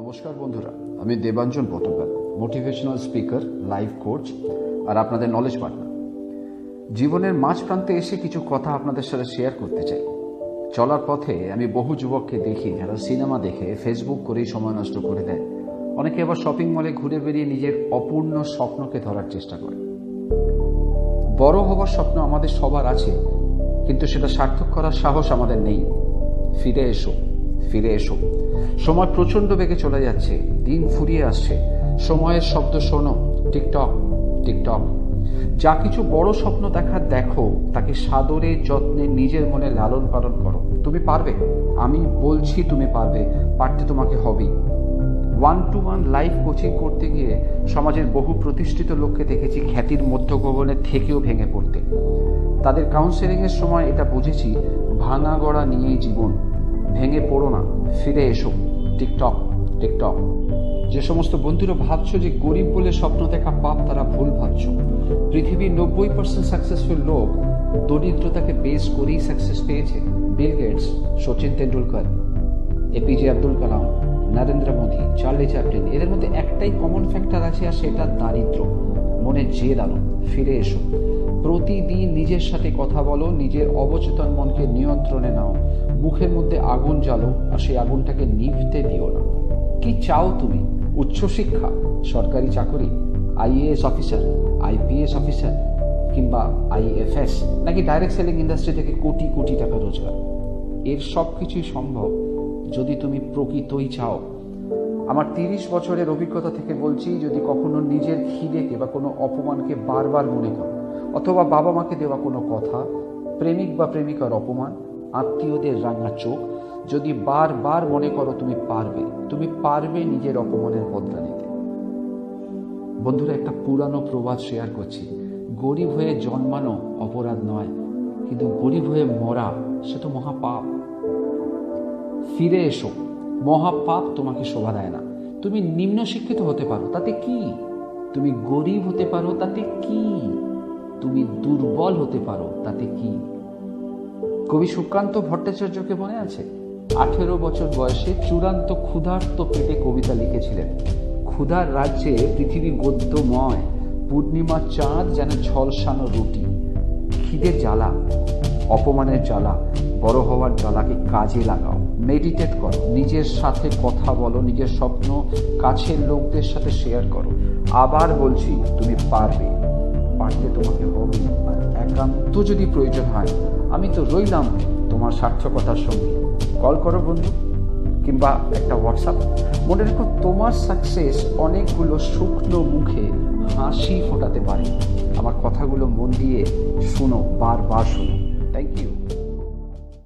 নমস্কার বন্ধুরা, আমি Debanjan Patkar motivational speaker life coach আর আপনাদের নলেজ পার্টনার জীবনের মাঝ প্রান্তে এসে কিছু কথা আপনাদের সাথে শেয়ার করতে চাই। চলার পথে আমি বহু যুবককে দেখি, যারা সিনেমা দেখে ফেসবুক করেই সময় নষ্ট করে দেয়। অনেকে আবার শপিং মলে ঘুরে বেরিয়ে নিজের অপূর্ণ স্বপ্নকে ধরার চেষ্টা করে। বড় হবার স্বপ্ন আমাদের সবার আছে, কিন্তু সেটা সার্থক করার সাহস আমাদের নেই। ফিরে এসো। ফিরে এসো। সময় প্রচণ্ড বেগে চলে যাচ্ছে, দিন ফুরিয়ে আসছে। সময়ের শব্দ শোনো, টিকটক টিকটক। যা কিছু বড় স্বপ্ন দেখার দেখো, তাকে সাদরে যত্নে নিজের মনে লালন পালন করো। তুমি পারবে। আমি বলছি তুমি পারবে। পারতে তোমাকে হবেই। One to one life coaching করতে গিয়ে সমাজের বহু প্রতিষ্ঠিত লোককে দেখেছি খ্যাতির মধ্যগগনের থেকেও ভেঙে পড়তে। তাদের কাউন্সেলিংয়ের সময় এটা বুঝেছি, ভাঙা গড়া নিয়েই জীবন। ভেঙে পড়ো না, ফিরে এসো, টিকটক টিকটক। যে সমস্ত বন্ধুরা ভাবছ যে গরিব বলে স্বপ্ন দেখা পাপ, তারা ভুল ভাবছ। পৃথিবীর নব্বই পার্সেন্ট সাকসেসফুল লোক দরিদ্রতাকে বেস করেই সাকসেস পেয়েছে। Bill Gates Sachin Tendulkar APJ Abdul Kalam, Narendra Modi Charlie Chaplin এদের মধ্যে একটাই কমন ফ্যাক্টর আছে, আর সেটা দারিদ্র। মনে জেদ আনো ফিরে এসো। প্রতিদিন নিজের সাথে কথা বলো, নিজের অবচেতন মনকে নিয়ন্ত্রণে নাও। মুখের মধ্যে আগুন জ্বালো আর সেই আগুনটাকে নিভতে দিও না। কি চাও তুমি? উচ্চশিক্ষা সরকারি চাকরি, আইএএস অফিসার, আইপিএস অফিসার কিংবা আইএফএস, নাকি ডাইরেক্ট সেলিং ইন্ডাস্ট্রি থেকে কোটি কোটি টাকা রোজগার? এর সব কিছুই সম্ভব যদি তুমি প্রকৃতই চাও। আমার তিরিশ বছরের অভিজ্ঞতা থেকে বলছি, যদি কখনো নিজের খিদেকে বা কোনো অপমানকে বারবার মনে করো অথবা বাবা মাকে দেওয়া কোনো কথা, প্রেমিক বা প্রেমিকার অপমান, আত্মীয়দের রাঙা চোখ, যদি বারবার মনে করো তুমি পারবে তুমি পারবে নিজের অপমানের বদলা নিতে। বন্ধুরা, একটা পুরানো প্রবাদ শেয়ার করছি। গরিব হয়ে জন্মানো অপরাধ নয়, কিন্তু গরিব হয়ে মরা, সে তো মহাপাপ। ফিরে এসো, মহাপাপ তোমাকে শোভা দেয় না। তুমি নিম্ন শিক্ষিত হতে পারো, তাতে কি? তুমি গরিব হতে পারো, তাতে কি? তুমি দুর্বল হতে পারো, তাতে কি? কবি সুকান্ত ভট্টাচার্যকে মনে আছে? আঠেরো বছর বয়সে চূড়ান্ত ক্ষুধার্ত পেটে কবিতা লিখেছিলেন। ক্ষুধার রাজ্যে পৃথিবী গদ্যময় পূর্ণিমা চাঁদ যেন ঝলসানো রুটি। খিদের জ্বালা, অপমানের জ্বালা, বড় হওয়ার জ্বালাকে কাজে লাগাও। মেডিটেট করো, নিজের সাথে কথা বলো, নিজের স্বপ্ন কাছের লোকদের সাথে শেয়ার করো। আবার বলছি, তুমি পারবে। পারতে তোমাকে হবে। আর একান্ত যদি প্রয়োজন হয়, আমি তো রইলাম তোমার সার্থকতার সঙ্গে। কল করো বন্ধু, কিংবা একটা হোয়াটসঅ্যাপ মনে রেখো, তোমার সাকসেস অনেকগুলো শুকনো মুখে হাসি ফোটাতে পারে। আমার কথাগুলো মন দিয়ে শুনো, বারবার শুনো। Thank you